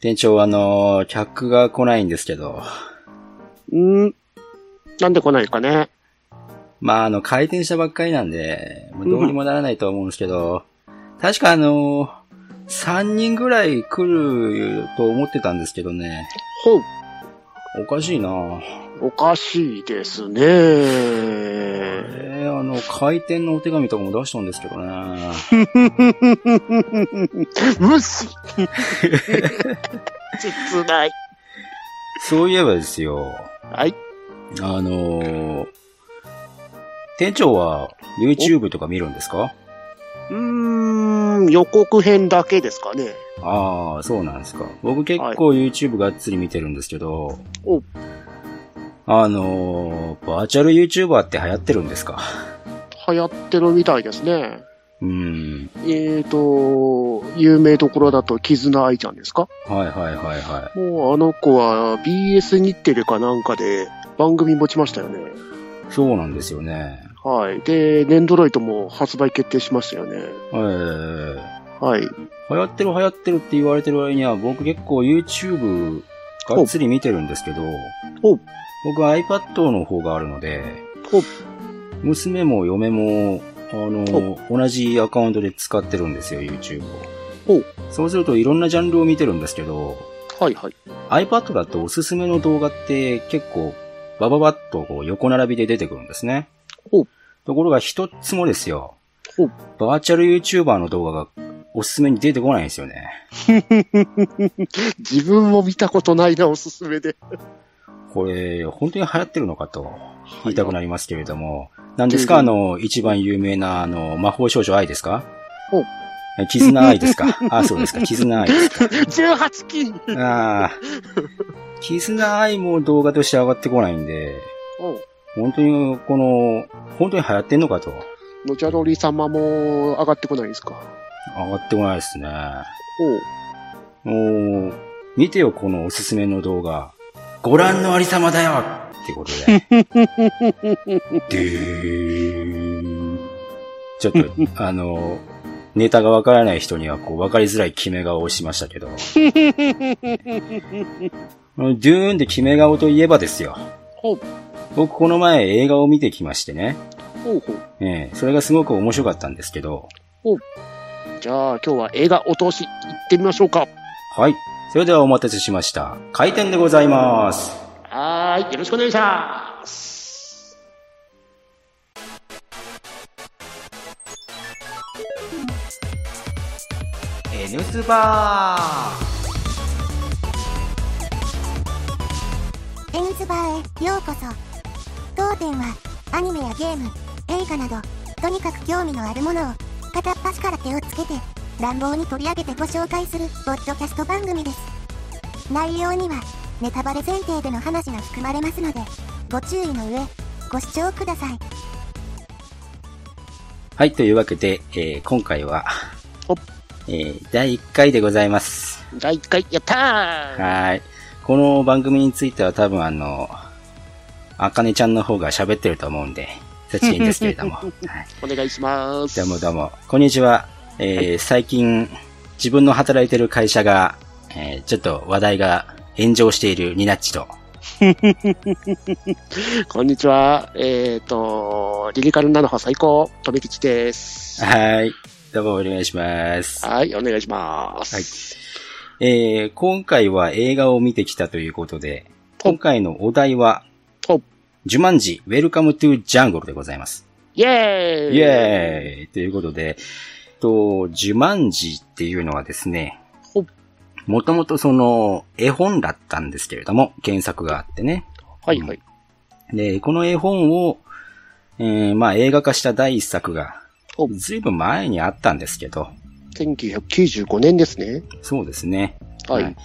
店長、あの、客が来ないんですけど。んなんで来ないかね。まあ、あの、開店したばっかりなんで、どうにもならないと思うんですけど、確かあの、3人ぐらい来ると思ってたんですけどね。ほう。おかしいなおかしいですね。の、開店のお手紙とかも出したんですけどね。無視 切ない。そういえばですよ。はい。あのー店長は YouTube とか見るんですか？うーん、予告編だけですかね。ああ、そうなんですか。僕結構 YouTube がっつり見てるんですけど、おあのーバーチャル YouTuber って流行ってるんですか？流行ってるみたいですね。うん。えーと、有名どころだと、絆愛ちゃんですか？はいはいはいはもうあの子は BS 日テレかなんかで番組持ちましたよね。い。そうなんですよね。はい。で、ネンドロイドも発売決定しましたよね。えー、はい。流行ってる流行ってるって言われてる割には僕結構 YouTube がっつり見てるんですけどお、僕は iPad の方があるので、お娘も嫁も、あの、同じアカウントで使ってるんですよ、YouTube を。おそうするといろんなジャンルを見てるんですけど、はいはい。iPad だとおすすめの動画って結構バババッとこう横並びで出てくるんですね。おところが一つもですよ。おバーチャル YouTuber の動画がおすすめに出てこないんですよね。自分も見たことないな、おすすめで。これ、本当に流行ってるのかと言いたくなりますけれども。何ですか？あの、一番有名な、あの、魔法少女愛ですか？おえ絆愛ですか？あ、そうですか。絆愛ですか。18金ああ。絆愛も動画として上がってこないんで、お本当に、この、本当に流行ってんのかと。のじゃろり様も上がってこないんですか？上がってこないですね。おもう、見てよ、このおすすめの動画。ご覧のありさまだよってことで。でちょっと、あの、ネタがわからない人には、こう、わかりづらい決め顔をしましたけど。ドゥーンで決め顔といえばですよ。僕、この前映画を見てきましてね。ほうほう。ええそれがすごく面白かったんですけど。じゃあ今日は映画お通し行ってみましょうか。はい。それではお待たせしました。開店でございます。い。よろしくお願いします。N スバエンズバーへようこそ当店はアニメやゲーム映画などとにかく興味のあるものを片っ端から手をつけて乱暴に取り上げてご紹介するポッドキャスト番組です内容にはネタバレ前提での話が含まれますのでご注意の上ご視聴くださいはい、というわけで、えー今回はお、えー第1回でございます。第1回、やったーはい。この番組については多分あの、あかねちゃんの方が喋ってると思うんで、そっちでいいんですけれども。はい、お願いします。どうもどうも。こんにちは。えー最近、自分の働いてる会社が、えーちょっと話題が炎上しているニナッチと、こんにちは。えっ、と、リリカルナノハ最高、とめきちです。はい。どうもお願いします。はい、お願いします。はいえー今回は映画を見てきたということで、今回のお題は、おジュマンジ、ウェルカムトゥジャングルでございます。イェーイイエーイということで、と、ジュマンジっていうのはですねほ、もともとその絵本だったんですけれども、原作があってね。はいはい。で、この絵本を、えーまあ映画化した第一作がお、ずいぶん前にあったんですけど、1995年ですね。そうですね。はい。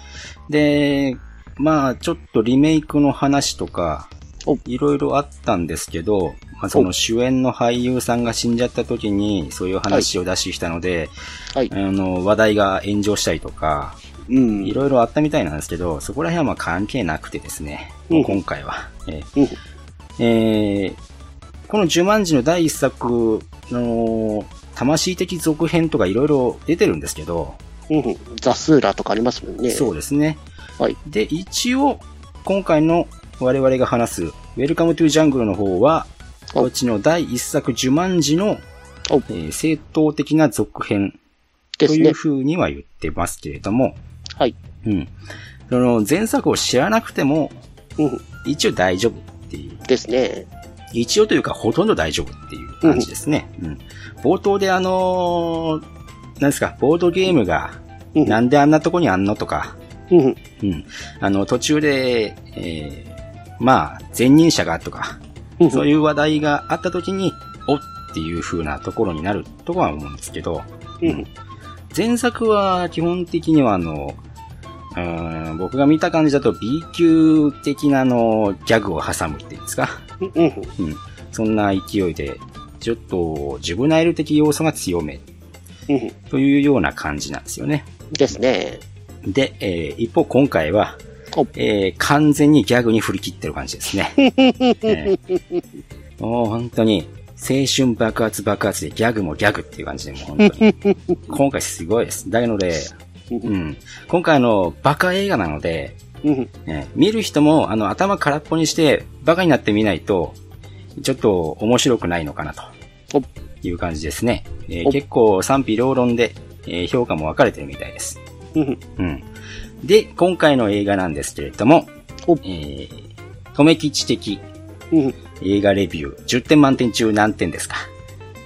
で、まあ、ちょっとリメイクの話とかお、いろいろあったんですけど、まあ、その主演の俳優さんが死んじゃった時に、そういう話を出してきたので、はいあ。の、話題が炎上したりとか、うん。いろいろあったみたいなんですけど、そこら辺はまあ関係なくてですね、うん今回は。えーうんえーこの十万字の第一作の、魂的続編とかいろいろ出てるんですけど、うん。ザスーラーとかありますもんね。そうですね。はい。で、一応、今回の我々が話す、Welcome to Jungle の方は、おこっちの第一作、ジュマンジの、おえー正当的な続編という。風には言ってますけれども、はい。うん。その前作を知らなくても、うん。一応大丈夫っていう。ですね。一応というか、ほとんど大丈夫っていう感じですね。うん。冒頭であのーなんですか、ボードゲームが、うん。なんであんなとこにあんのとか、うん。うん。あの、途中で、えー、まあ、前任者がとか、うん。そういう話題があった時に、おっていう風なところになるとは思うんですけど、うん。前作は基本的にはあの、うーん僕が見た感じだと B 級的なあの、ギャグを挟むっていうんですか？うん。うん。そんな勢いで、ちょっと、ジュブナイル的要素が強めうん。というような感じなんですよね。ですね。で、えー一方今回はお、えー完全にギャグに振り切ってる感じですね。えーもう本当に、青春爆発爆発でギャグもギャグっていう感じでもう本当に。今回すごいです。だので、うん。今回あの、バカ映画なので、うん。ね見る人もあの頭空っぽにしてバカになってみないと、ちょっと面白くないのかなとおいう感じですね。えーお結構賛否両論で、えー評価も分かれてるみたいです。うん。うん。で、今回の映画なんですけれども、おえー、とめきち的うん。映画レビュー、10点満点中何点ですか？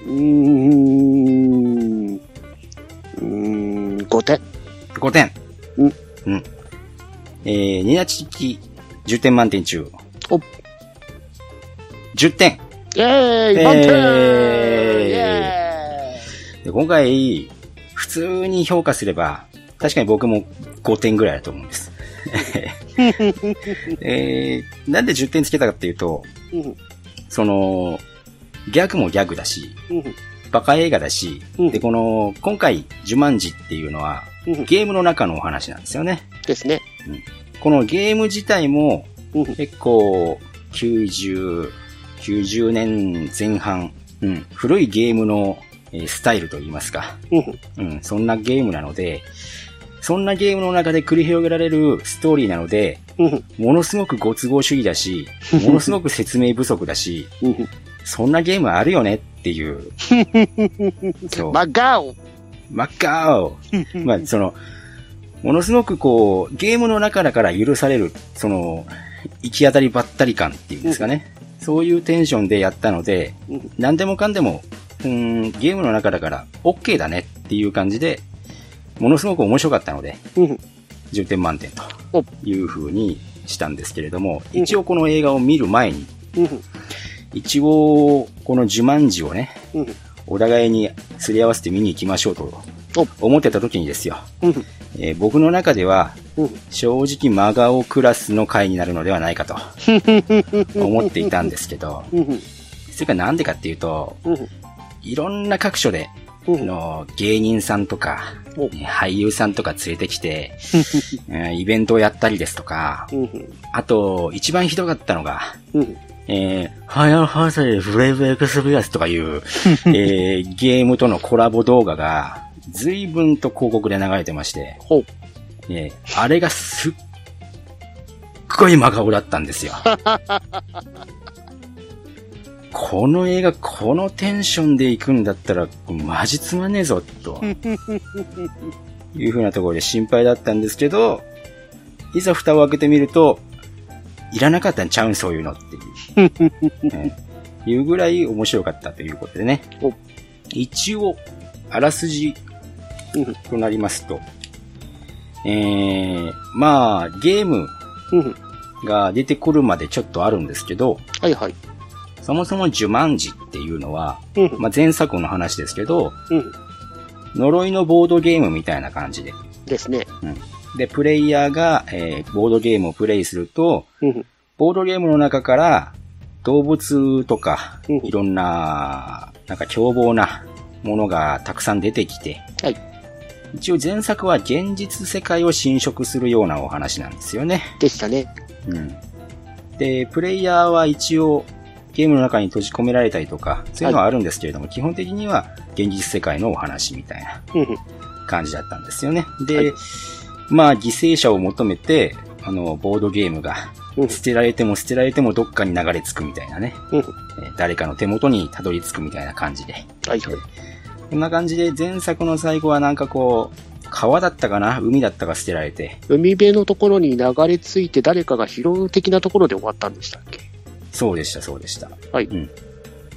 うーん。うーん。5点。?5 点。うん。うん。えー、ニナチ的10点満点中。お10点。イェーイえー満点イェで今回、普通に評価すれば、確かに僕も5点ぐらいだと思うんです。えー、なんで10点つけたかっていうと、うん。その、ギャグもギャグだし、うん。バカ映画だし、うんで、この、今回、ジュマンジっていうのは、うん。ゲームの中のお話なんですよね。ですね。このゲーム自体も、うん。結構、90、90年前半、うん、古いゲームの、えースタイルといいますか、そんなゲームなので、そんなゲームの中で繰り広げられるストーリーなので、うん。ものすごくご都合主義だし、ものすごく説明不足だし、うん。そんなゲームあるよねっていう。そう。マガオマッカーまあ、その、ものすごくこう、ゲームの中だから許される、その、行き当たりばったり感っていうんですかね。そういうテンションでやったので、うん。何でもかんでも、うーん、ゲームの中だから OK だねっていう感じで、ものすごく面白かったので、うん。10点満点とおいう風にしたんですけれども、うん一応この映画を見る前に、うん。一応、この呪文字をね、うん。お互いにすり合わせて見に行きましょうとお思ってた時にですよ、うん。えー僕の中ではうん。正直真顔クラスの回になるのではないかと 思っていたんですけど、うん。それからなんでかっていうと、うん。いろんな各所で、の芸人さんとか、俳優さんとか連れてきて、えーイベントをやったりですとか、うん。あと、一番ひどかったのが、うん。えー、ファイナルファンタジーブレイブエクスヴィアスとかいう、えー、ゲームとのコラボ動画が、随分と広告で流れてまして。えーあれがすっごい真顔だったんですよ。この映画、このテンションで行くんだったら、マジつまんねえぞ、と。いう風なところで心配だったんですけど、いざ蓋を開けてみると、いらなかったんちゃうん、そういうのっていう。え ーいうぐらい面白かったということでねお。一応、あらすじうん。となりますと、えー、まあ、ゲームうん。が出てくるまでちょっとあるんですけど、はいはい。そもそも呪文字っていうのは、うん。まあ、前作の話ですけど、うん。呪いのボードゲームみたいな感じで。ですね。で、プレイヤーが、えーボードゲームをプレイすると、うん。ボードゲームの中から動物とかうん、いろんな、なんか凶暴なものがたくさん出てきて、はい。一応前作は現実世界を侵食するようなお話なんですよね。でしたね。うん。で、プレイヤーは一応ゲームの中に閉じ込められたりとか、そういうのはあるんですけれども、基本的には現実世界のお話みたいなうん。感じだったんですよね。で、はいまあ、犠牲者を求めて、あの、ボードゲームがうん捨てられても捨てられてもどっかに流れ着くみたいなね。誰かの手元にたどり着くみたいな感じで。はいはい。こんな感じで前作の最後はなんかこう、川だったかな？海だったか捨てられて。海辺のところに流れ着いて誰かが拾う的なところで終わったんでしたっけ？そうでした、そうでした。はいうん。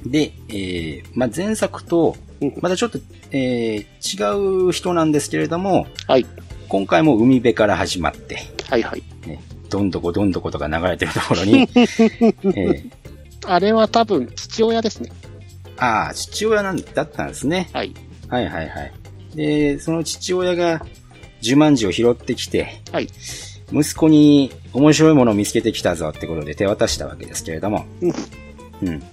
で、えー、まあ、前作とうん、またちょっと、えー、違う人なんですけれども、はい。今回も海辺から始まって、はいはい。ね、どんどこどんどことか流れてるところに、えー、あれは多分父親ですね。ああ、父親なんだったんですね。はい。はいはいはい。で、その父親が十万字を拾ってきて、はい。息子に面白いものを見つけてきたぞってことで手渡したわけですけれども。うんうん。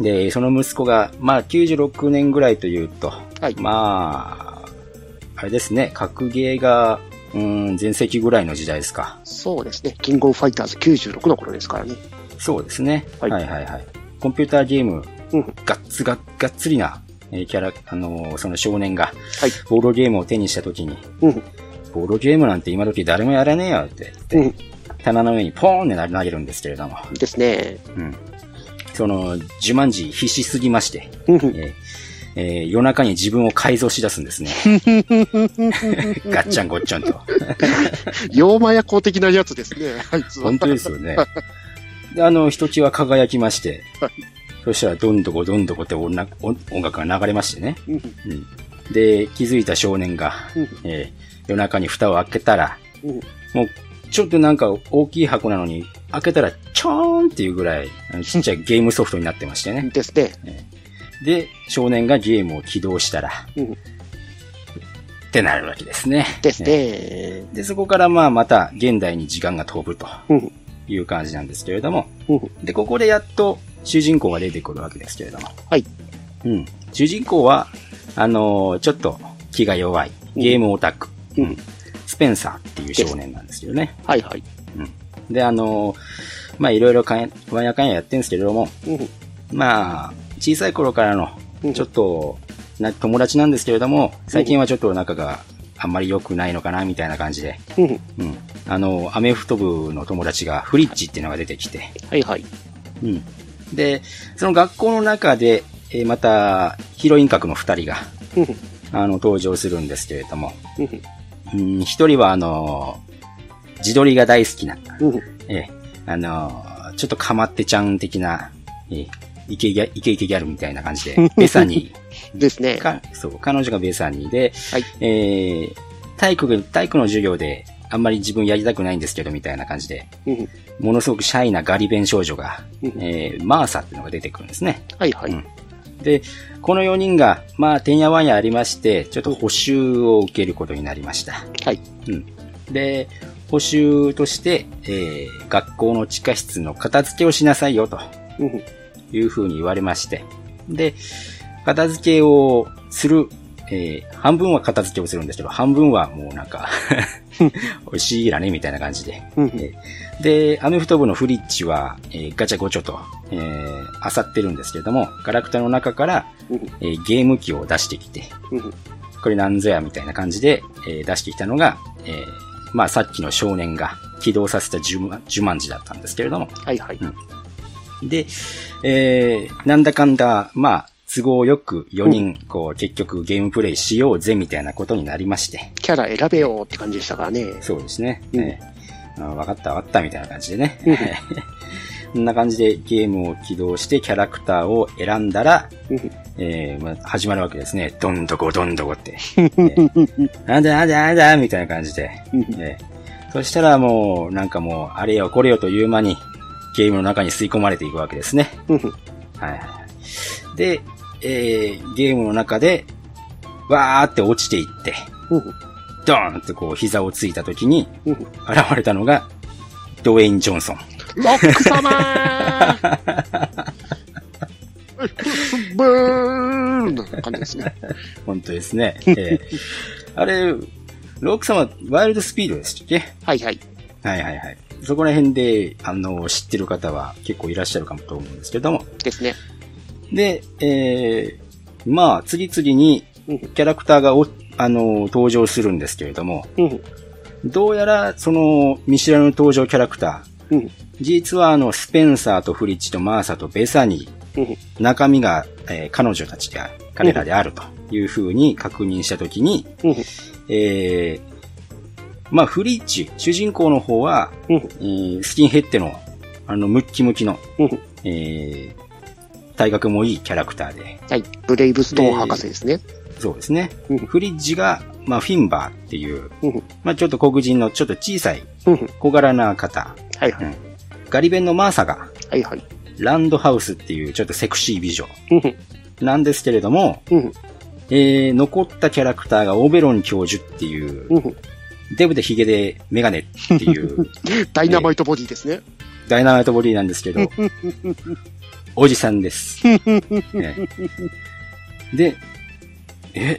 で、その息子が、まあ96年ぐらいというと、はいまあ、あれですね、格ゲーが、うん、前世紀ぐらいの時代ですか。そうですね。キングオブファイターズ96の頃ですからね。そうですね。はいはいはいはい。コンピューターゲーム、うん。がっつが、がっつりな、えーキャラ、あのーその少年が、はい。ボードゲームを手にした時に、うん。ボードゲームなんて今時誰もやらねえよって、うん。棚の上にポーンって投げるんですけれども、ですね。うん。その、呪文字必死すぎまして、うん。えーえー夜中に自分を改造し出すんですね。ガッチャンゴッチャンと。妖魔夜行的なやつですね。あいつは。本当ですよね。で、あの、ひときわ輝きましてはい、そしたらどんどこどんどこって音楽音音楽が流れましてね。うん。うん。で、気づいた少年が、うんえー夜中に蓋を開けたら、うん。もう、ちょっとなんか大きい箱なのに、開けたら、ちょーんっていうぐらい、ちっちゃいゲームソフトになってましてね。ですね。で、少年がゲームを起動したら、うん。ってなるわけですね。ですね。で、そこからまあまた現代に時間が飛ぶとうん。いう感じなんですけれども、うん。で、ここでやっと主人公が出てくるわけですけれども、はい。うん。主人公は、あのーちょっと気が弱い、ゲームオタク、うんうんスペンサーっていう少年なんですけどね。はいはい。で、あのーまあいろいろかんや、わんやかんややってるんですけれども、うん。まあ、小さい頃からのうん、ちょっと、な友達なんですけれども、最近はちょっと仲があんまり良くないのかな、みたいな感じで、うん。うん。あの、アメフト部の友達がフリッチっていうのが出てきて、はいはい。うん。で、その学校の中で、えーまた、ヒロイン格の二人が、うん。あの、登場するんですけれども、うん。うん、一人はあの、自撮りが大好きな、うん。えーあの、ちょっとかまってちゃん的な、えーイケギャイケイケギャルみたいな感じで、ベサニですねそう、彼女がベサニーで、はい。えー体育が、体育の授業で、あんまり自分やりたくないんですけど、みたいな感じで、うん。ものすごくシャイなガリ弁少女が、うんえーマーサっていうのが出てくるんですね。はいはい。うんで、この4人が、まあ、てんやわんやありまして、ちょっと補習を受けることになりました。はい。うん。で、補習として、えー学校の地下室の片付けをしなさいよ、とうん。いうふうに言われまして。で、片付けをする、えー半分は片付けをするんですけど、半分はもうなんか、おいしいらね、みたいな感じで。で、アメフト部のフリッチは、えーガチャゴチョと、えー、漁ってるんですけれども、ガラクタの中から、うん。えーゲーム機を出してきて、うん。これなんぞやみたいな感じで、えー出してきたのが、えーまあさっきの少年が起動させた呪文呪文字だったんですけれども、はいはい。で、えーなんだかんだ、まあ、都合よく4人、こう、結局ゲームプレイしようぜみたいなことになりまして、キャラ選べようって感じでしたからね。そうですね。うんえーあわかったわかったみたいな感じでね。うん こんな感じでゲームを起動してキャラクターを選んだら、うん。えーまあ、始まるわけですね。どんどこどんどこって。えーなんだなんだなんだみたいな感じで。えーそしたらもう、なんかもう、あれよこれよという間に、ゲームの中に吸い込まれていくわけですね。うん。はい。で、えーゲームの中で、わーって落ちていって、うん。ドーンってこう膝をついた時に、うん。現れたのが、ドウェイン・ジョンソン。ロック様ー ブーンな感じですね。本当ですね。えーあれ、ロック様、ワイルドスピードでしたっけ？はいはい。はいはいはい。そこら辺で、あの、知ってる方は結構いらっしゃるかもと思うんですけども。ですね。で、えー、まあ、次々にうん。キャラクターがおあの、登場するんですけれども、うん。どうやら、その、見知らぬ登場キャラクター、うん。実はあの、スペンサーとフリッチとマーサとベサニうん。ー、中身が、えー彼女たちである、彼らであるという風に確認したときに、うん。えー、まあ、フリッチ、主人公の方は、うん。えースキンヘッドの、あの、ムッキムキの、うん。えー、体格もいいキャラクターで、はい。ブレイブストーン博士ですね。そうですね。うんフリッジが、まあ、フィンバーっていう、うん。まあ、ちょっと黒人のちょっと小さいうん。小柄な方。はいはい。ガリベンのマーサが、はいはい。ランドハウスっていうちょっとセクシー美女うん。なんですけれども、うん。えー、残ったキャラクターがオベロン教授っていう、うん。デブでヒゲでメガネっていう、ダイナマイトボディですね。ダイナマイトボディなんですけど、おじさんです。ねで、え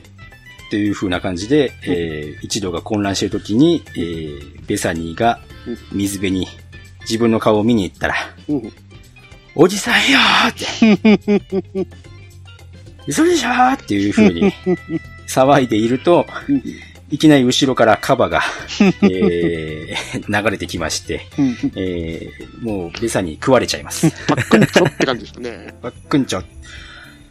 っていう風な感じで、えー一同が混乱しているときに、えーベサニーが水辺に自分の顔を見に行ったら、うん。おじさんよーって、嘘でしょーっていう風に騒いでいると、いきなり後ろからカバが、えー流れてきまして、えーもうベサに食われちゃいます。パックンチョって感じですね。パックンチョ。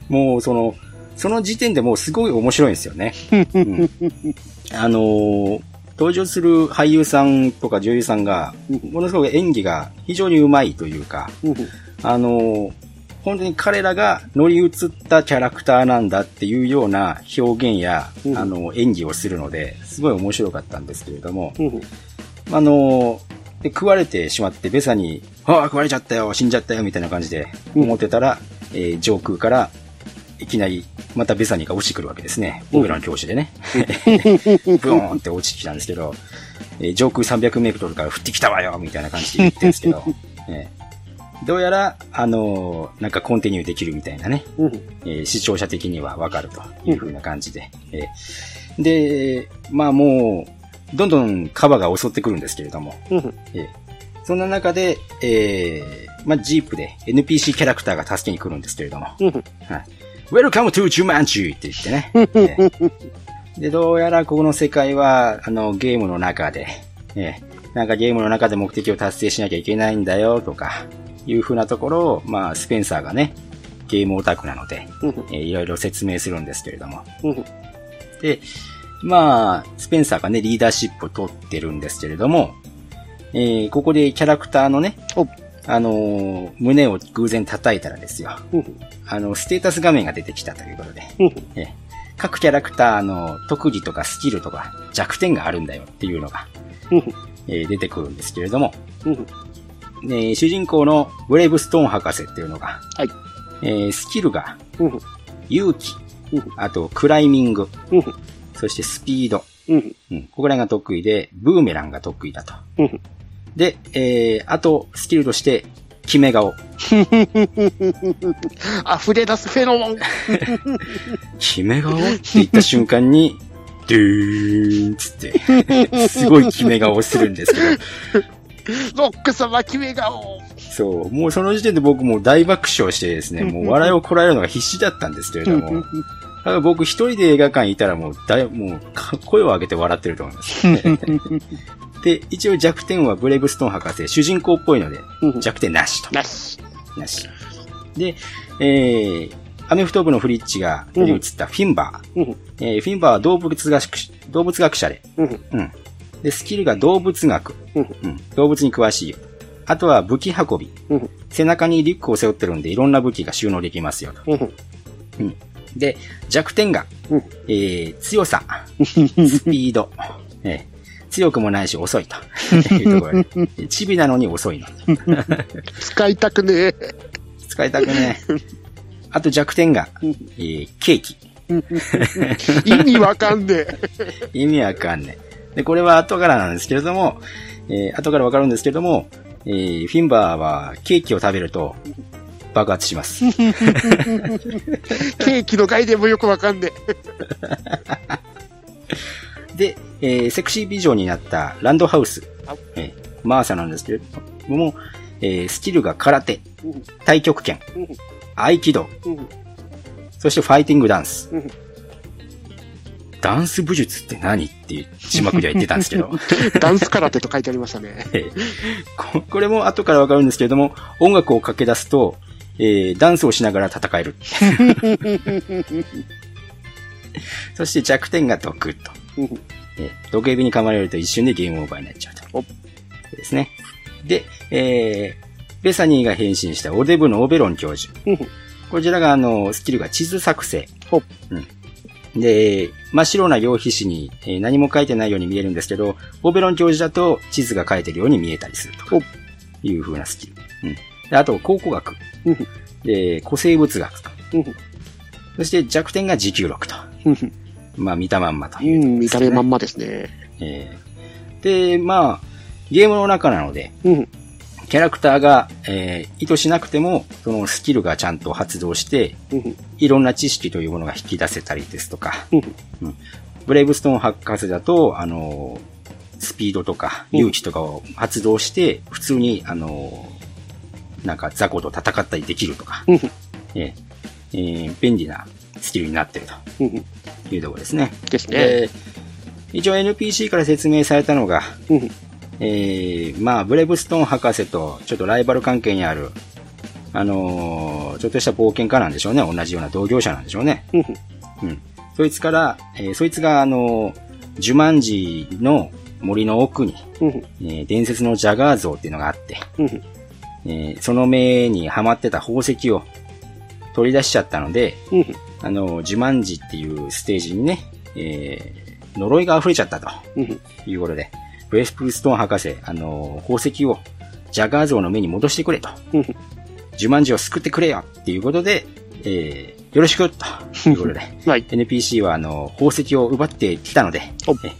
もうその、その時点でもうすごい面白いんですよね。うんあのー登場する俳優さんとか女優さんが、ものすごく演技が非常に上手いというか、うん。あのー本当に彼らが乗り移ったキャラクターなんだっていうような表現や、うんあの、演技をするので、すごい面白かったんですけれども、うん。あのーで食われてしまって、ベサに、ああ、食われちゃったよ、死んじゃったよ、みたいな感じで思ってたら、えー上空から、いきなり、またベサニーが落ちてくるわけですね。うんオベロン教師でね。ブーンって落ちてきたんですけど、えー上空300メートルから降ってきたわよみたいな感じで言ってるんですけど、えーどうやら、あのーなんかコンティニューできるみたいなね、うん。えー視聴者的にはわかるという風な感じで。えーで、まあもう、どんどんカバが襲ってくるんですけれども、うん。えーそんな中で、えーまあジープで NPC キャラクターが助けに来るんですけれども、うん。はい。Welcome to Jumanji! って言ってね。えーで、どうやらこの世界は、あの、ゲームの中で、えーなんかゲームの中で目的を達成しなきゃいけないんだよ、とか、いう風なところを、まあ、スペンサーがね、ゲームオタクなので、うん。えーいろいろ説明するんですけれども。うん。で、まあ、スペンサーがね、リーダーシップを取ってるんですけれども、えーここでキャラクターのねお、あのー胸を偶然叩いたらですよ。うん。あの、ステータス画面が出てきたということで、うん。えー各キャラクターの特技とかスキルとか弱点があるんだよっていうのが、うん。えー出てくるんですけれども、主人公のブレイブストーン博士っていうのが、はい。えースキルがうん。勇気、うん。あとクライミング、うん。そしてスピード、うん。うん、ここら辺が得意で、ブーメランが得意だと。うん。で、えー、あと、スキルとして、決め顔。溢れ出すフェロモン。決め顔って言った瞬間に、ドゥーンつって、すごい決め顔をするんですけど、ロック様決め顔。そう、もうその時点で僕もう大爆笑してですね、もう笑いをこらえるのが必死だったんですけれども、だから僕一人で映画館にいたらもう大、もうか声を上げて笑ってると思います。で、一応弱点はブレイブストーン博士、主人公っぽいので、うん弱点なしと。なし。なし。で、えー、アメフト部のフリッチが取り移ったフィンバー。うん。えーフィンバーは動物学し動物学者で、うん。うん。で、スキルが動物学。うん。うん。動物に詳しいよ。あとは武器運び。うん。背中にリュックを背負ってるんで、いろんな武器が収納できますよと。うん。うん。で、弱点が、うんえー、強さ、スピード、えー強くもないし遅いと。いうところで チビなのに遅いの。使いたくねえ。使いたくねえ。あと弱点が、えーケーキ。意味わかんねえ。意味わかんねえ。で、これは後からなんですけれども、えー後からわかるんですけれども、えーフィンバーはケーキを食べると爆発します。ケーキの概念もよくわかんね で、えーセクシー美女になったランドハウスはい、えーマーサなんですけれども、えースキルが空手、え。太極拳、合気道、うん。そしてファイティングダンス。うん。ダンス武術って何って字幕では言ってたんですけど、ダンス空手と書いてありましたね。えーここれも後からわかるんですけれども、音楽を駆け出すと、えーダンスをしながら戦える。そして弱点が毒と。う んえー毒蛇に噛まれると一瞬でゲームオーバーになっちゃうと。ですね。で、えーベサニーが変身したオデブのオベロン教授。う んこちらが、あの、スキルが地図作成。ほうん。で、真っ白な用紙紙に、えー何も書いてないように見えるんですけど、オベロン教授だと地図が書いてるように見えたりするという風なスキル。うん。であと、考古学。うんで、古生物学と。うんそして弱点が持久力と。うんまあ、見たまんまとういう。ん、見た目まんまですね。えーで、まあ、ゲームの中なので、うん。キャラクターが、えー意図しなくても、そのスキルがちゃんと発動して、うん。いろんな知識というものが引き出せたりですとか、うん。ブレイブストーン博士だと、あの、スピードとか、うん勇気とかを発動して、普通に、あの、なんか雑魚と戦ったりできるとか、うん。えーえー便利なスキルになってるうん。というところですね。ですね。で、一応 NPC から説明されたのが、うん。えー、まあ、ブレイブストーン博士とちょっとライバル関係にある、あのーちょっとした冒険家なんでしょうね。同じような同業者なんでしょうね。うん。うん。そいつから、えーそいつが、あのージュマンジの森の奥に、うん。えー伝説のジャガー像っていうのがあって、うん。えーその目にはまってた宝石を取り出しちゃったので、うん。あのージュマンジっていうステージにね、えー呪いが溢れちゃったと。うん。いうことで、ブレイブストーン博士、あのー宝石をジャガー像の目に戻してくれと。うん。呪文字を救ってくれよっていうことで、えー、よろしくということで、はい。NPC はあの、宝石を奪ってきたのでお、え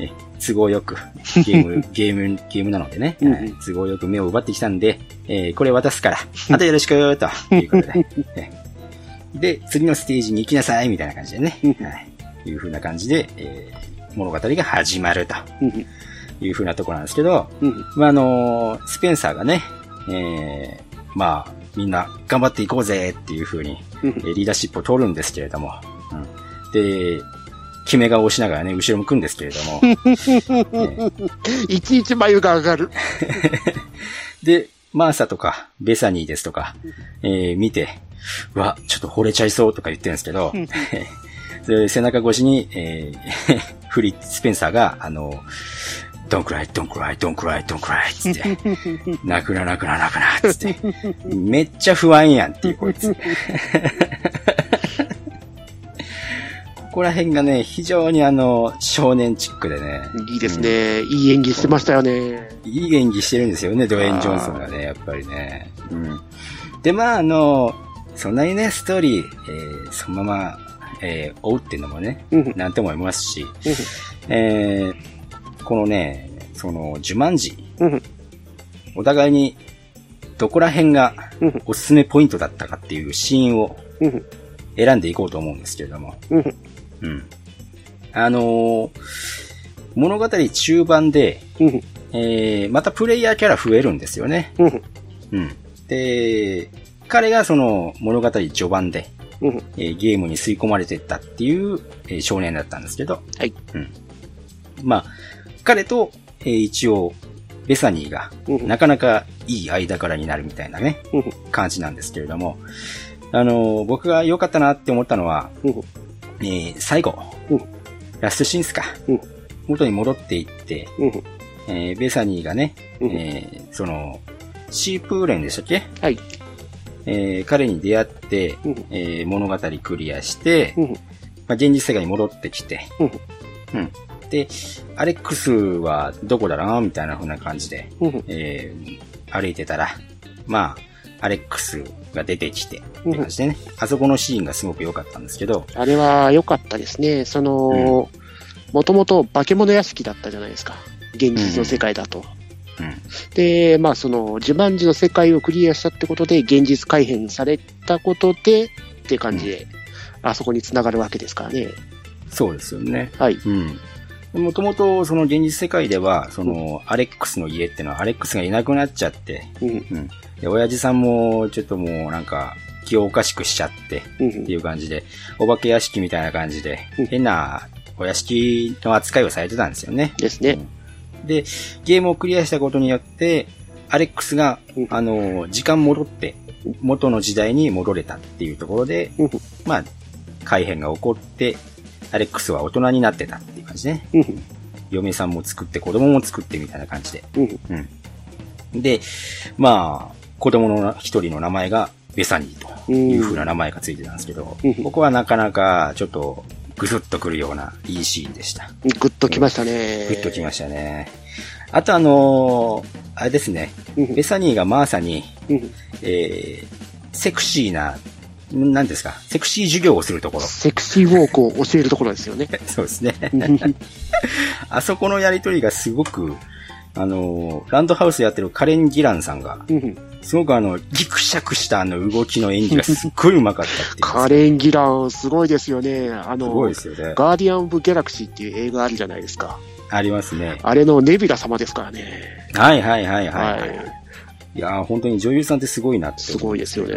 え都合よく、ゲーム、ゲーム、ゲームなのでね、都合よく目を奪ってきたんで、えーこれ渡すから、あとよろしくということで、え で、次のステージに行きなさいみたいな感じでね、うん。はい、いう風な感じで、えー物語が始まると。うん。いう風なところなんですけど、うん。まあ、あのスペンサーがね、えー、まあ、みんな頑張っていこうぜっていう風に、リーダーシップを取るんですけれども、うん、で、決め顔をしながらね、後ろ向くんですけれども、え ーいちいち眉が上がる。で、マーサとか、ベサニーですとか、えー見て、うわ、ちょっと惚れちゃいそうとか言ってるんですけど、で背中越しに、えーフリッツ・スペンサーが、あの、don't cry, don't cry, don't cry, don't cry つって、泣くな泣くな泣くなつって、めっちゃ不安やんっていうこいつ。ここら辺がね、非常にあの、少年チックでね、いいですね。いい演技してましたよね。いい演技してるんですよね、ドウェイン・ジョンソンがね、やっぱりね。うん。で、まあ、あの、そんなにね、ストーリー、えーそのまま、えー追うっていうのもね、うん。なんとも思いますし、えーこのね、その、ジュマンジ、うん。お互いに、どこら辺がうん。おすすめポイントだったかっていうシーンをうん。選んでいこうと思うんですけれども、うん。うん。あのー物語中盤で、うん。えーまたプレイヤーキャラ増えるんですよね。うん。うん。で、彼がその物語序盤で、うん。えーゲームに吸い込まれていったっていう、えー少年だったんですけど、はい。うん。まあ、彼と、えー一応、ベサニーが、うん。なかなかいい間柄になるみたいなね、うん。感じなんですけれども、あのー僕が良かったなって思ったのは、うん。えー最後、うんラストシーンスか、うん元に戻っていって、うん。えーベサニーがね、うんえーその、シープーレンでしたっけ？はい。えー彼に出会って、うん。えー物語クリアして、うん。まあ、現実世界に戻ってきて、うん。うん。で、アレックスはどこだろう？なみたいな風な感じで、うん。えー歩いてたら、まあ、アレックスが出てきて、って感じでね、あそこのシーンがすごく良かったんですけど、あれは良かったですね。その、もともと化け物屋敷だったじゃないですか。現実の世界だと。うん。で、まあその、自慢寺の世界をクリアしたってことで、現実改変されたことで、って感じで、あそこに繋がるわけですからね。そうですよね。はい。うん。もともと、その現実世界では、その、アレックスの家っていうのは、アレックスがいなくなっちゃって、うん。うん。で、親父さんも、ちょっともう、なんか、気をおかしくしちゃって、うんっていう感じで、お化け屋敷みたいな感じでうん、変なお屋敷の扱いをされてたんですよね。ですね。で、ゲームをクリアしたことによって、アレックスがうん、あの、時間戻って、元の時代に戻れたっていうところで、うんまあ、改変が起こって、アレックスは大人になってたっていう感じね。うん嫁さんも作って子供も作ってみたいな感じで。うんうん。で、まあ、子供の一人の名前がベサニーという風な名前がついてたんですけど、うんここはなかなかちょっとグスッとくるようないいシーンでした。グッときましたね。グッときましたね。あとあのーあれですね、うんベサニーがマーサに、うんえー、セクシーな、何ですか、セクシー授業をするところ。セクシーウォークを教えるところですよね。そうですね。う んあそこのやりとりがすごく、あのーランドハウスやってるカレン・ギランさんが、うんすごくあの、ギクシャクしたあの動きの演技が すっごいうまかったっていう。カレン・ギラン、すごいですよね。あすの、ごいですよね。ガーディアン・オブ・ギャラクシーっていう映画あるじゃないですか。ありますね。あれのネビュラ様ですからね。はいはいはいはい。はい、はいいやー本当に女優さんってすごいなってすごいですよね。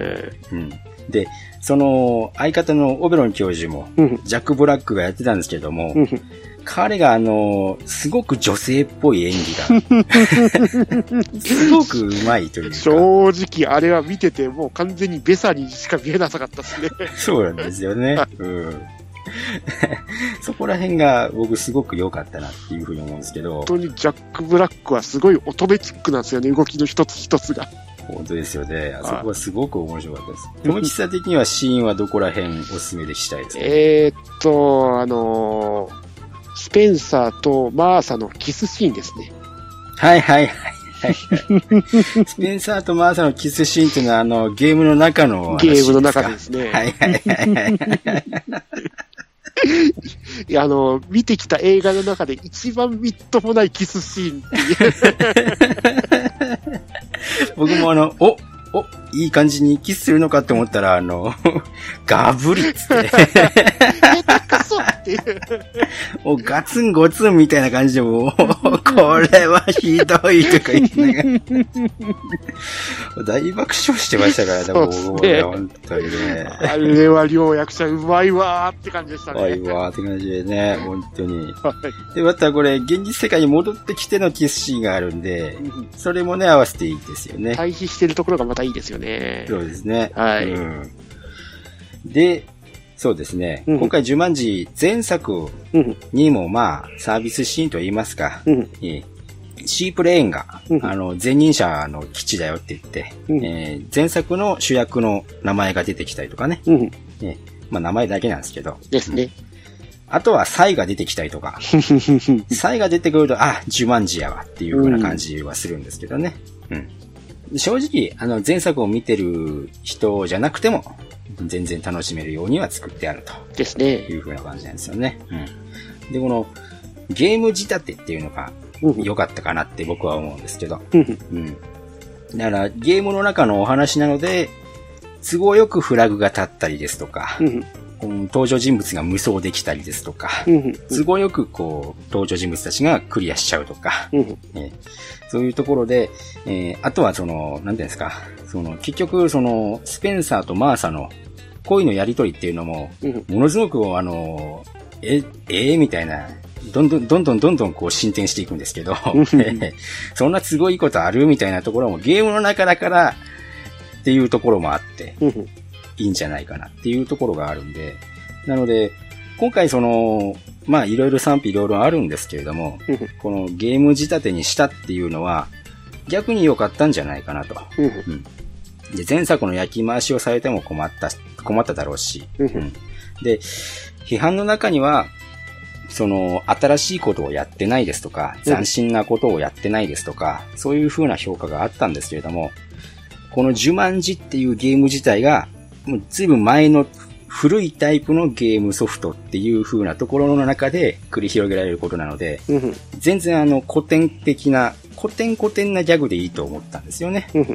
うん。で、その、相方のオベロン教授も、うんジャック・ブラックがやってたんですけども、うん彼があの、すごく女性っぽい演技が、すごく上手いというか、正直、あれは見てて、もう完全にベサにしか見えなかったですね。そうなんですよね。うん。そこら辺が僕すごく良かったなっていうふうに思うんですけど本、当にジャック・ブラックはすごい乙女チックなんですよね、動きの一つ一つが。本当ですよね。あそこはすごく面白かったです。友吉さん的にはシーンはどこら辺おすすめでしたいですか、えーっと、あのースペンサーとマーサのキスシーンですね。はいはいはいはい。スペンサーとマーサのキスシーンっていうのは、あの、ゲームの中の話ゲームの中ですすね。か。はいはいはいはい。いや あの、見てきた映画の中で一番みっともないキスシーンっていう。僕もあの、お、お、いい感じにキスするのかって思ったら、あの、ガブリっつって、クソっていう。もうガツンゴツンみたいな感じで、もう、これはひどいとか言いながら、大爆笑してましたからね、そうね本当にね。あれは両役者うまいわーって感じでしたね。怖いわーって感じでね、本当に。はいで、またこれ、現実世界に戻ってきてのキスシーンがあるんで、それもね、合わせていいですよね。対比してるところがまたいいですよね。そうですね。はいうんで、そうですね。うん今回、ジュマンジ前作うん。にも、まあ、サービスシーンと言いますか、うん。えーシープレーンが、うんあの、前任者の基地だよって言って、うんえー前作の主役の名前が出てきたりとかね。うん。えーまあ、名前だけなんですけど。ですね。あとは、サイが出てきたりとか、サイが出てくると、あ、ジュマンジやわっていう風な感じはするんですけどね。うん。正直、あの、前作を見てる人じゃなくても、全然楽しめるようには作ってあるとですね。いう風な感じなんですよね。うん。で、この、ゲーム仕立てっていうのがうん。良かったかなって僕は思うんですけど。うん。うん。だから、ゲームの中のお話なので、都合よくフラグが立ったりですとか登場人物が無双できたりですとか、うん。都合よくこう、登場人物たちがクリアしちゃうとか、そういうところで、えーあとはその、なんていうんですか、その、結局その、スペンサーとマーサの恋のやりとりっていうのも、うん。ものすごくあの、え、えーみたいな、どんどん、どんどんどんどんこう進展していくんですけど、うん そんな都合いいことあるみたいなところもゲームの中だからっていうところもあって、うん。いいんじゃないかなっていうところがあるんで、なので、今回その、まあいろいろ賛否いろいろあるんですけれども、うん。このゲーム仕立てにしたっていうのは、逆に良かったんじゃないかなと。うん。で、前作の焼き回しをされても困った、困っただろうし。うんうんで、批判の中には、その、新しいことをやってないですとか、うん斬新なことをやってないですとか、そういう風な評価があったんですけれども、このジュマンジっていうゲーム自体が、もう随分前の古いタイプのゲームソフトっていう風なところの中で繰り広げられることなので、うん。全然あの古典的な、古典古典なギャグでいいと思ったんですよね。うん。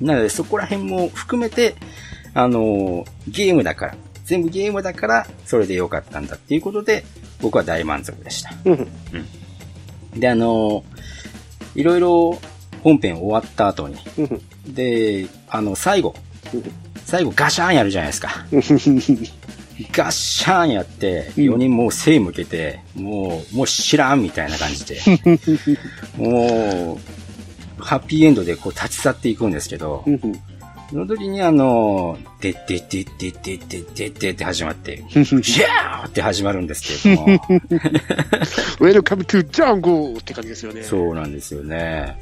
なのでそこら辺も含めて、あの、ゲームだから、全部ゲームだから、それで良かったんだっていうことで、僕は大満足でした。うん。で、あの、いろいろ本編終わった後に、うん。で、あの、最後、最後ガシャーンやるじゃないですか。ガッシャーンやって、うん4人もう背向けて、もう、もう知らんみたいな感じで、もう、ハッピーエンドでこう立ち去っていくんですけど、その時にあの、でってってってってってってってって始まって、シャーって始まるんですけれども、Welcome to Jungle! って感じですよね。そうなんですよね。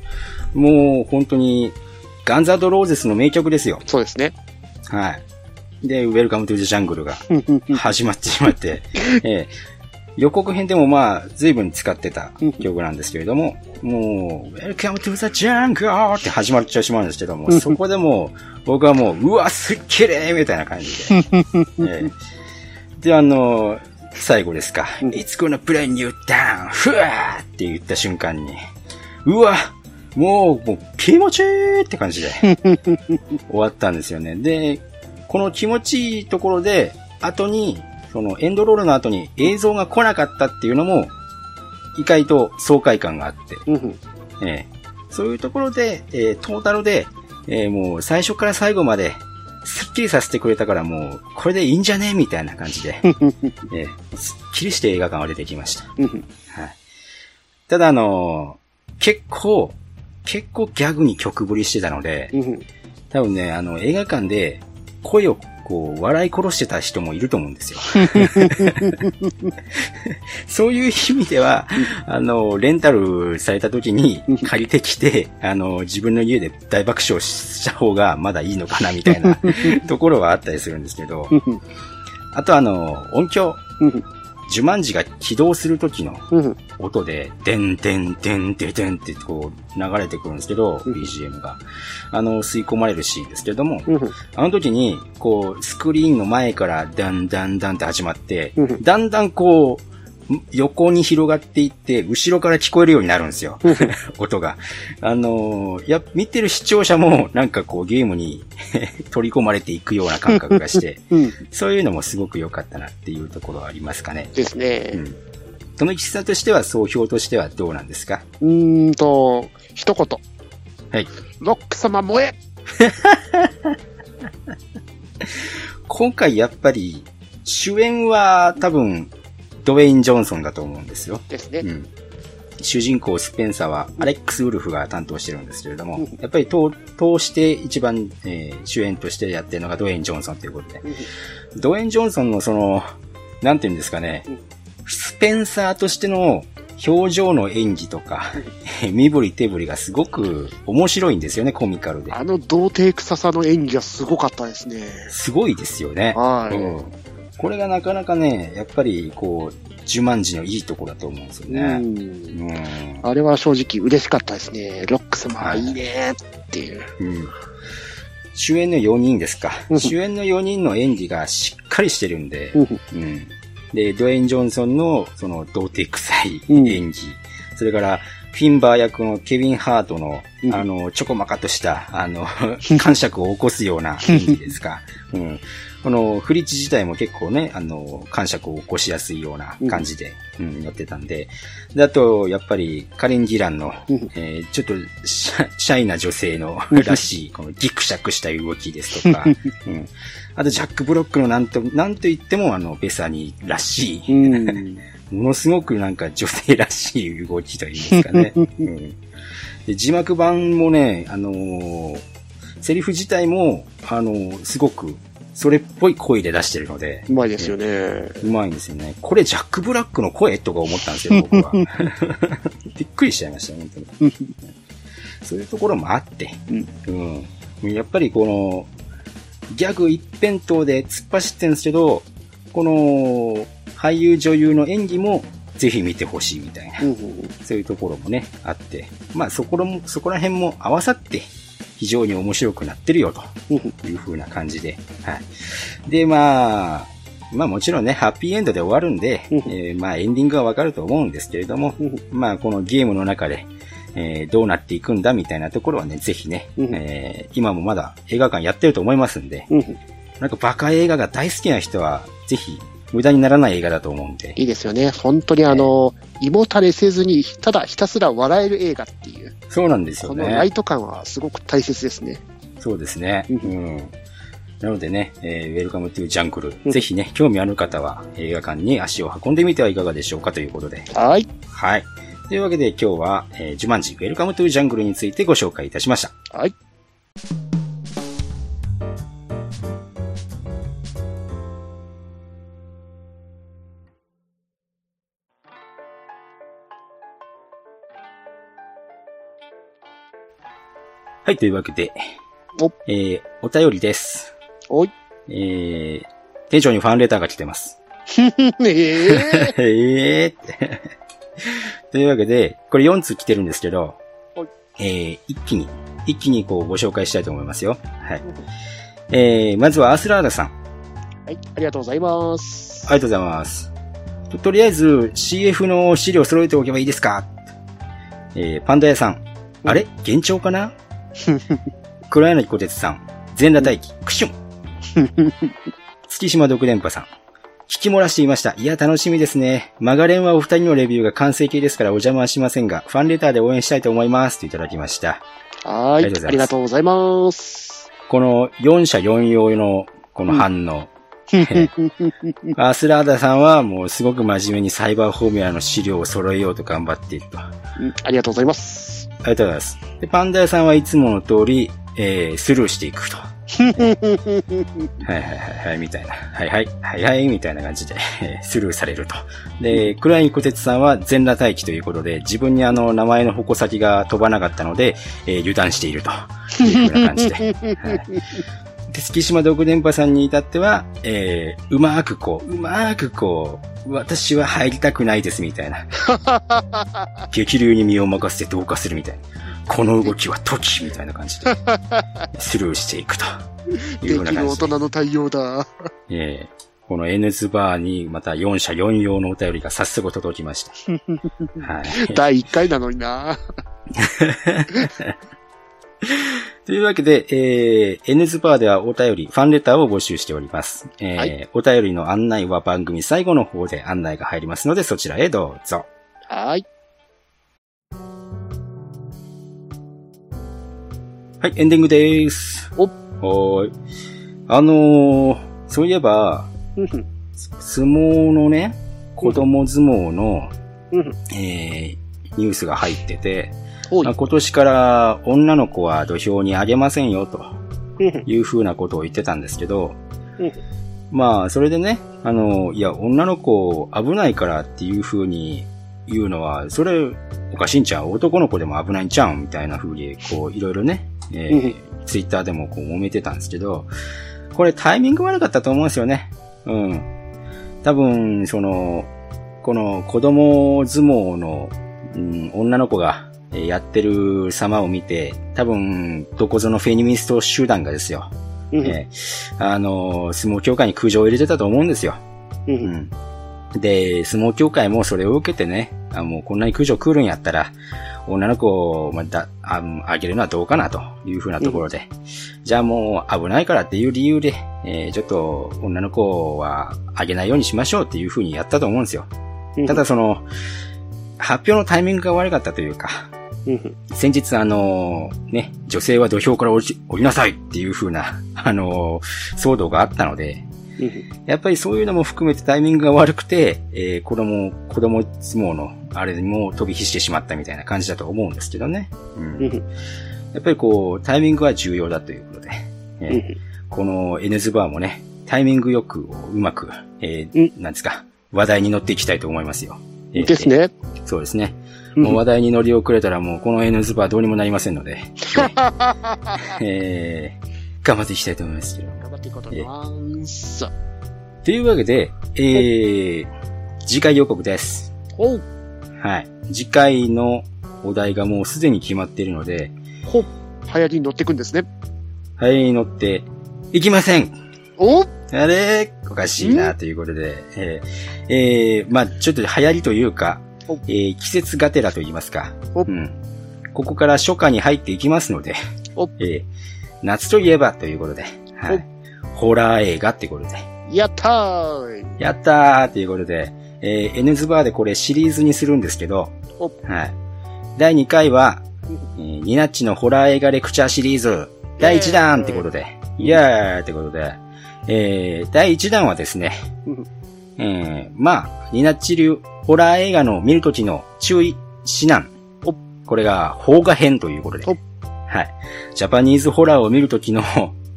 もう本当に、ガンザードローゼスの名曲ですよ。そうですね。はい。で、Welcome to the Jungle がうんうんうん始まってしまって、ええ予告編でもまあ、随分使ってた曲なんですけれども、もう、Welcome to the Jungle って始まっちゃうしまうんですけども、そこでもう、僕はもう、うわ、すっげえみたいな感じで。ええで、あの、最後ですか。うん It's gonna play new down! ふわーって言った瞬間に、うわもう、もう、気持ちいいって感じで、終わったんですよね。で、この気持ちいいところで、後に、そのエンドロールの後に映像が来なかったっていうのも、意外と爽快感があって、ええ。そういうところで、えートータルで、えーもう最初から最後まで、すっきりさせてくれたからもう、これでいいんじゃねみたいな感じで、えーすっきりして映画館は出てきました。うん。はい。ただあのー結構、結構ギャグに曲振りしてたので、多分ね、あの、映画館で声をこう、笑い殺してた人もいると思うんですよ。そういう意味では、あの、レンタルされた時に借りてきて、あの、自分の家で大爆笑した方がまだいいのかなみたいなところはあったりするんですけど、あとあの、音響、うん呪文字が起動する時のうん。うん音で、でんでんでんでんでんってこう流れてくるんですけど、うん BGM が。あの、吸い込まれるシーンですけども、あの時に、こう、スクリーンの前からダンダンダンって始まってうん、だんだんこう、横に広がっていって、後ろから聞こえるようになるんですよ。音が。あのーや、見てる視聴者も、なんかこう、ゲームに 取り込まれていくような感覚がして、うんそういうのもすごく良かったなっていうところはありますかね。ですね。うん。富吉さんとしては、総評としてはどうなんですか？うーんと、一言。はい。ロック様燃え今回やっぱり、主演は多分、ドウェイン・ジョンソンだと思うんですよ。ですねう。ん。主人公スペンサーはアレックス・ウルフが担当してるんですけれどもうん、やっぱり通通して一番、えー主演としてやってるのがドウェイン・ジョンソンということで、ドウェイン・ジョンソンのその、なんていうんですかねうん、スペンサーとしての表情の演技とか、身振り手振りがすごく面白いんですよね、コミカルで。あの童貞臭さの演技がすごかったですね。すごいですよね。はい。うん。これがなかなかね、やっぱりこう、呪文字のいいところだと思うんですようね。んうん。あれは正直嬉しかったですね。ロック様はいいいねっていう。うん。主演の4人ですかう。ん主演の4人の演技がしっかりしてるんで、うんうん。で、ドウェイン・ジョンソンの、その、童貞臭いうん演技。それから、フィンバー役のケビン・ハートの、うんあの、ちょこまかとした、あの、感触を起こすような演技ですか。うん。この、フリッチ自体も結構ね、あの、感触を起こしやすいような感じで、うん、やってたんで。で、あと、やっぱり、カレン・ギランの、うんえーちょっとシャ、シャイな女性の、らしい、このギクシャクした動きですとか、うん。あと、ジャック・ブロックのなんと、なんと言っても、あの、ベサニーらしい、うん。ものすごくなんか女性らしい動きといいますかね。うん、で字幕版もね、あのーセリフ自体も、あのーすごく、それっぽい声で出してるので、うまいですよね。うまいんですよね。これジャック・ブラックの声とか思ったんですよ、僕は。びっくりしちゃいました、本当に。そういうところもあって、うん。やっぱりこの、ギャグ一辺倒で突っ走ってるんですけど、この、俳優女優の演技もぜひ見てほしいみたいな、うんそういうところもね、あって、まあそこらも、そこら辺も合わさって、非常に面白くなってるよと。うん。いう風な感じで、はい。で、まあ、まあもちろんね、ハッピーエンドで終わるんで、うん。えーまあエンディングはわかると思うんですけれども、うん。まあこのゲームの中で、えーどうなっていくんだみたいなところはね、ぜひね、うん。えー今もまだ映画館やってると思いますんで、うん。なんかバカ映画が大好きな人は、ぜひ無駄にならない映画だと思うんで、いいですよね。本当にあの、胃もたれせずに、ただひたすら笑える映画っていう、そうなんですよこのラね。イト感はすごく大切ですね。そうですね。ううん。なのでね、えー、ウェルカムトゥジャングル。ぜひね、興味ある方は映画館に足を運んでみてはいかがでしょうかということで。はい。はい。というわけで今日は、えー、ジュマンジウェルカムトゥジャングルについてご紹介いたしました。はい。はい、というわけで、おえー、お便りです。おい。えー、店長にファンレターが来てます。ええ えーって。というわけで、これ4通来てるんですけどはい、えー、一気に、一気にこうご紹介したいと思いますよ。はい。えー、まずはアスラーダさん。はい。ありがとうございます。ありがとうございます。ととりあえず CF の資料揃えておけばいいですかえー、パンダ屋さん。あれ？幻聴かな？黒柳小鉄さん。全裸待機。クシュン。月島独電波さん。聞き漏らしていました。いや、楽しみですね。マガレンはお二人のレビューが完成形ですからお邪魔はしませんが、ファンレターで応援したいと思います。といただきました。はい。ありがとうございます。この4社4用のこの反応。アスラーダさんはもうすごく真面目にサイバーフォーミュラの資料を揃えようと頑張っていると。あうんありがとうございます。りがとうございます。で、パンダ屋さんはいつもの通り、えー、スルーしていくと。はいはいはいはい、みたいな。はいはい、はいはい、みたいな感じで、えースルーされると。で、クライン小鉄さんは全裸待機ということで、自分にあの、名前の矛先が飛ばなかったので、えー油断しているというふうな感じで。はいで、月島独電波さんに至っては、えー、うまーくこう、うまーくこう、私は入りたくないですみたいな。激流に身を任せて同化するみたいな。この動きは時みたいな感じで、スルーしていくというふうな感じで。人の対応だ。えーこの N ズバーにまた4社4用のお便りが早速届きました。はい。第1回なのにな。というわけで、えー、N ズバーではお便り、ファンレターを募集しております。えーはいお便りの案内は番組最後の方で案内が入りますので、そちらへどうぞ。はい。はい、エンディングです。おはーい。あのー、そういえば、うん相撲のね、子供相撲の、うんえー、ニュースが入ってて、まあ、。今年から女の子は土俵に上げませんよとうんいう風なことを言ってたんですけどうん、まあ、それでね、あの、いや、女の子危ないからっていう風に言うのは、それおかしいんちゃう？男の子でも危ないんちゃうん？みたいな風に、こう、いろいろね、えーツイッターでもこう揉めてたんですけど、これタイミング悪かったと思うんですよね。うん。多分、その、この子供相撲の、うん、女の子がえーやってる様を見て、多分、どこぞのフェニミスト集団がですよ、うんえーあのー相撲協会に苦情を入れてたと思うんですよ。ううんん。で、相撲協会もそれを受けてね、あもうこんなに苦情来るんやったら、女の子を、まあ、だああげるのはどうかなというふうなところで、じゃあもう危ないからっていう理由で、えーちょっと女の子はあげないようにしましょうっていうふうにやったと思うんですよ。うんただその、発表のタイミングが悪かったというか、うん。先日あの、ね、女性は土俵から降り降りなさいっていう風な、あの、騒動があったので、うん。やっぱりそういうのも含めてタイミングが悪くて、えー子供、子供相撲のあれにも飛び火してしまったみたいな感じだと思うんですけどね。うん。うん。やっぱりこう、タイミングは重要だということで、えーうん。この N ズバーもね、タイミングよく、うまく、えーなんですか、話題に乗っていきたいと思いますよ。えーですね。そうですね。うんもう話題に乗り遅れたらもうこの N ズバーどうにもなりませんので、えー頑張っていきたいと思いますけど。頑張っていこうと思います。というわけで、えー、次回予告です。おう、はい。次回のお題がもうすでに決まっているので、ほ、流行りに乗っていくんですね。はい、乗って、いきませんおあれおかしいな、ということで、えー、えー、まあちょっと流行りというかお、えー、季節がてらと言いますか、お。うん。ここから初夏に入っていきますのでお、えー、夏といえばということで、はい。ホラー映画ってことで、やったー。い。やったーということで、えー、N ズバーでこれシリーズにするんですけど、お。はい。第2回は、えーニナッチのホラー映画レクチャーシリーズ、第1弾ってことで、いやー、ってことで、えー、第1弾はですね、うんえー、まあ、ニナッチ流ホラー映画の見るときの注意指南。おこれが、邦画編ということで。おはい。ジャパニーズホラーを見るときの、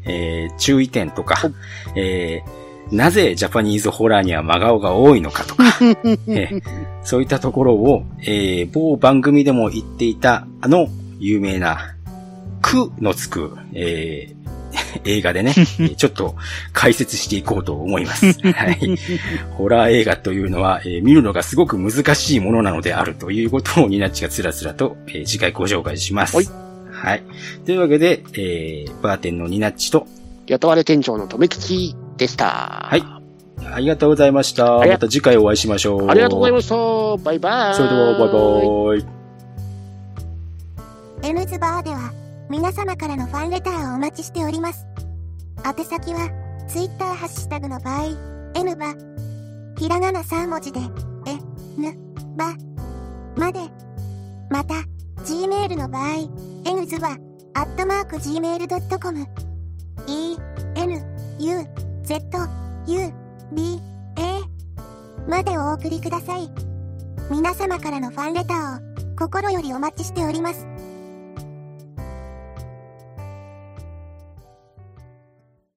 えー、注意点とか、えー、なぜジャパニーズホラーには真顔が多いのかとか、えーそういったところを、えー、某番組でも言っていた、あの、有名な、くのつく、えー、映画でね、えーちょっと解説していこうと思います。はい。ホラー映画というのは、えー見るのがすごく難しいものなのであるということをニナッチがつらつらと、えー次回ご紹介します。はい。はい。というわけで、えー、バーテンのニナッチと、雇われ店長の留吉でした。はいありがとうございました。また次回お会いしましょう。ありがとうございまました。バイバイ。それでは、バイバイ。N ズバーでは、皆様からのファンレターをお待ちしております。宛先は、Twitter ハッシュタグの場合、N バ、ひらがな3文字で、え、ぬ、ば、まで。また、Gmail の場合、N ズバ、アットマーク Gmail.com、E、N、U、Z、U、B、A、までお送りください。皆様からのファンレターを、心よりお待ちしております。